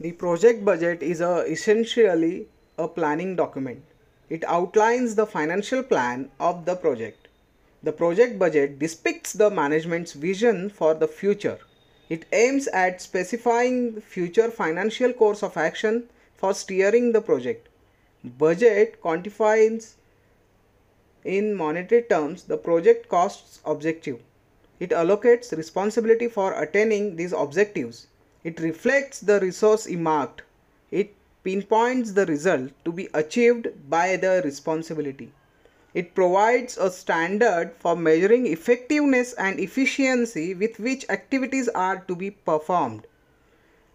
The project budget is a, essentially a planning document. It outlines the financial plan of the project. The project budget depicts the management's vision for the future. It aims at specifying future financial course of action for steering the project. Budget quantifies in monetary terms the project costs objective. It allocates responsibility for attaining these objectives. It reflects the resource earmarked. It pinpoints the result to be achieved by the responsibility. It provides a standard for measuring effectiveness and efficiency with which activities are to be performed.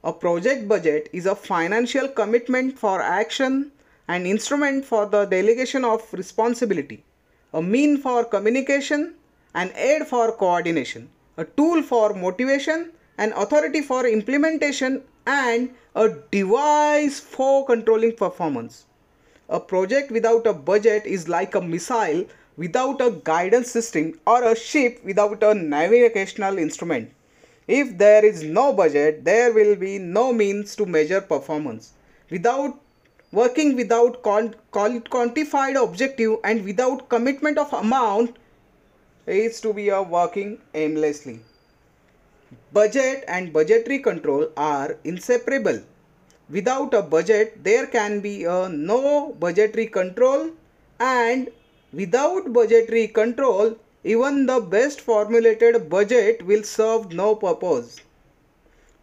A project budget is a financial commitment for action, an instrument for the delegation of responsibility, a mean for communication, an aid for coordination, a tool for motivation, an authority for implementation, and a device for controlling performance. A project without a budget is like a missile without a guidance system or a ship without a navigational instrument. If there is no budget, there will be no means to measure performance. Without working without quantified objective and without commitment of amount is to be a working aimlessly. Budget and budgetary control are inseparable. Without a budget, there can be a no budgetary control and without budgetary control, even the best formulated budget will serve no purpose.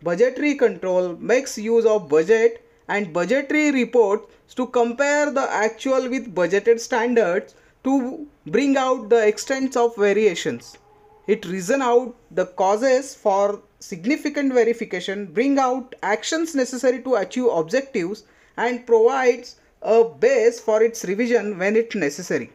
Budgetary control makes use of budget and budgetary reports to compare the actual with budgeted standards to bring out the extents of variations. It reason out the causes for significant verification, bring out actions necessary to achieve objectives and provides a base for its revision when it necessary.